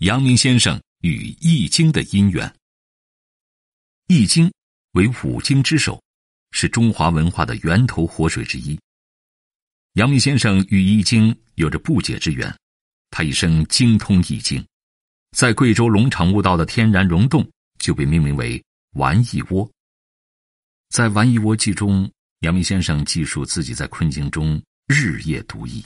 阳明先生与《易经》的因缘。《易经》为五经之首，是中华文化的源头活水之一。阳明先生与《易经》有着不解之缘，他一生精通《易经》，在贵州龙场悟道的天然溶洞就被命名为“玩易窝”。在《玩易窝记》中，阳明先生记述自己在困境中日夜读易，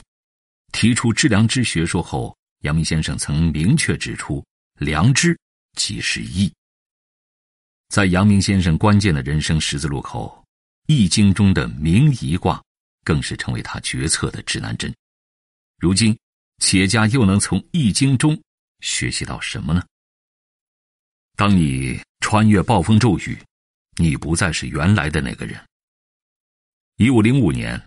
提出致良知学说后。阳明先生曾明确指出，良知即是义。在阳明先生关键的人生十字路口，《易经》中的明夷卦更是成为他决策的指南针。如今，企业家又能从《易经》中学习到什么呢？当你穿越暴风骤雨，你不再是原来的那个人。一五零五年，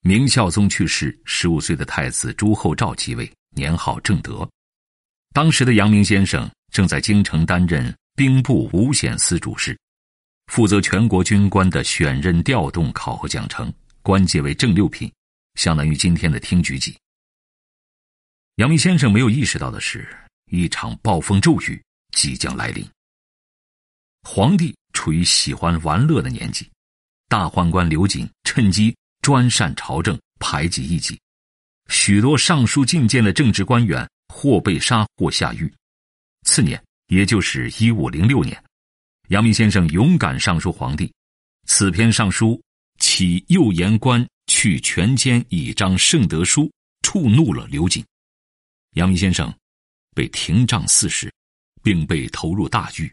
明孝宗去世，十五岁的太子朱厚照继位。年号正德，当时的阳明先生正在京城担任兵部五显司主事，负责全国军官的选任、调动、考核、奖惩，官阶为正六品，相当于今天的厅局级。阳明先生没有意识到的是，一场暴风骤雨即将来临。皇帝处于喜欢玩乐的年纪，大宦官刘瑾趁机专擅朝政，排挤异己。许多上书进谏的政治官员或被杀或下狱。次年，也就是一五零六年，阳明先生勇敢上书皇帝。此篇上书起右言官去权奸以彰圣德书，触怒了刘瑾。阳明先生被廷杖四十，并被投入大狱，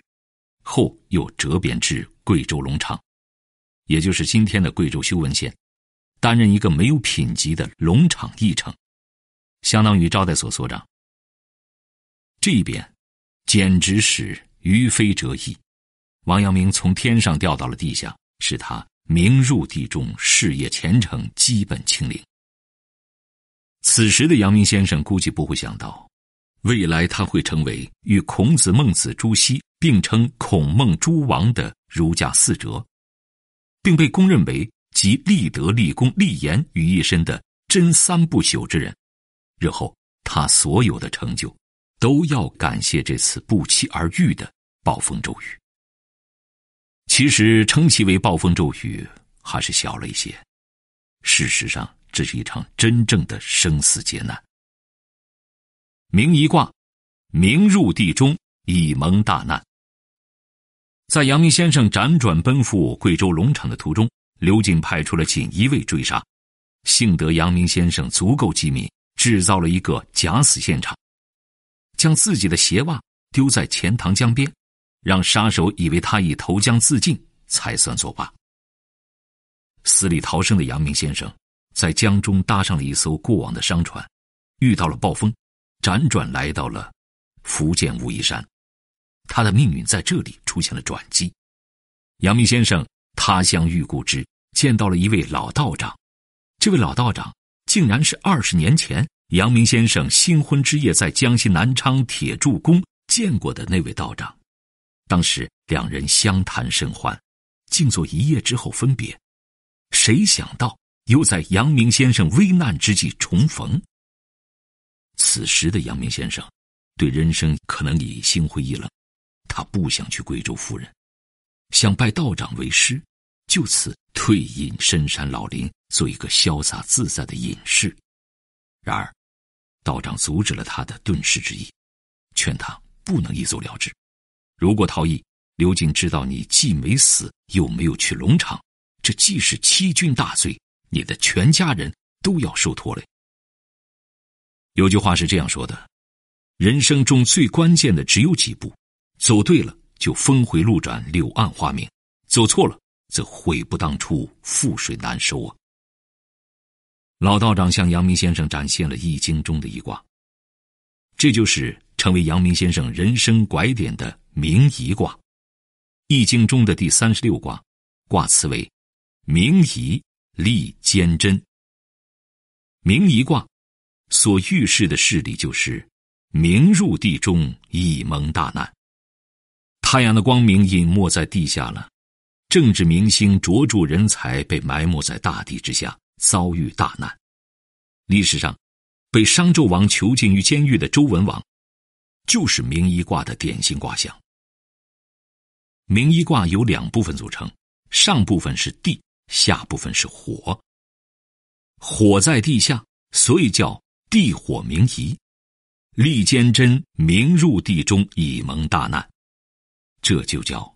后又折贬至贵州龙场，也就是今天的贵州修文县。担任一个没有品级的龙场议程，相当于招待所所长。这一边，简直是于飞折翼。王阳明从天上掉到了地下，使他名入地中，事业前程基本清零。此时的阳明先生估计不会想到，未来他会成为与孔子、孟子、朱熹并称“孔孟诸王”的儒家四哲，并被公认为。集立德、立功、立言于一身的真三不朽之人，日后他所有的成就，都要感谢这次不期而遇的暴风骤雨。其实称其为暴风骤雨还是小了一些，事实上这是一场真正的生死劫难。明一卦，明入地中，以蒙大难。在阳明先生辗转奔赴贵州龙场的途中。刘瑾派出了锦衣卫追杀，幸得阳明先生足够机敏，制造了一个假死现场，将自己的鞋袜丢在钱塘江边，让杀手以为他已投江自尽，才算作罢。死里逃生的阳明先生，在江中搭上了一艘过往的商船，遇到了暴风，辗转来到了福建武夷山，他的命运在这里出现了转机。阳明先生他乡遇故知。见到了一位老道长，这位老道长竟然是二十年前阳明先生新婚之夜在江西南昌铁柱宫见过的那位道长。当时两人相谈甚欢，静坐一夜之后分别。谁想到又在阳明先生危难之际重逢？此时的阳明先生对人生可能已心灰意冷，他不想去贵州赴任，想拜道长为师。就此退隐深山老林，做一个潇洒自在的隐士。然而，道长阻止了他的遁世之意，劝他不能一走了之。如果逃逸，刘瑾知道你既没死，又没有去龙场，这既是欺君大罪，你的全家人都要受拖累。有句话是这样说的：人生中最关键的只有几步，走对了就峰回路转，柳暗花明；走错了。则悔不当初，覆水难收啊！老道长向阳明先生展现了《易经》中的一卦，这就是成为阳明先生人生拐点的明夷卦，《易经》中的第三十六卦，卦辞为“明夷利坚贞”。明夷卦所预示的势力就是明入地中，以蒙大难。太阳的光明隐没在地下了。政治明星、卓著人才被埋没在大地之下，遭遇大难。历史上，被商纣王囚禁于监狱的周文王，就是明夷卦的典型卦象。明夷卦由两部分组成，上部分是地，下部分是火。火在地下，所以叫地火明夷。利坚贞明入地中，以蒙大难，这就叫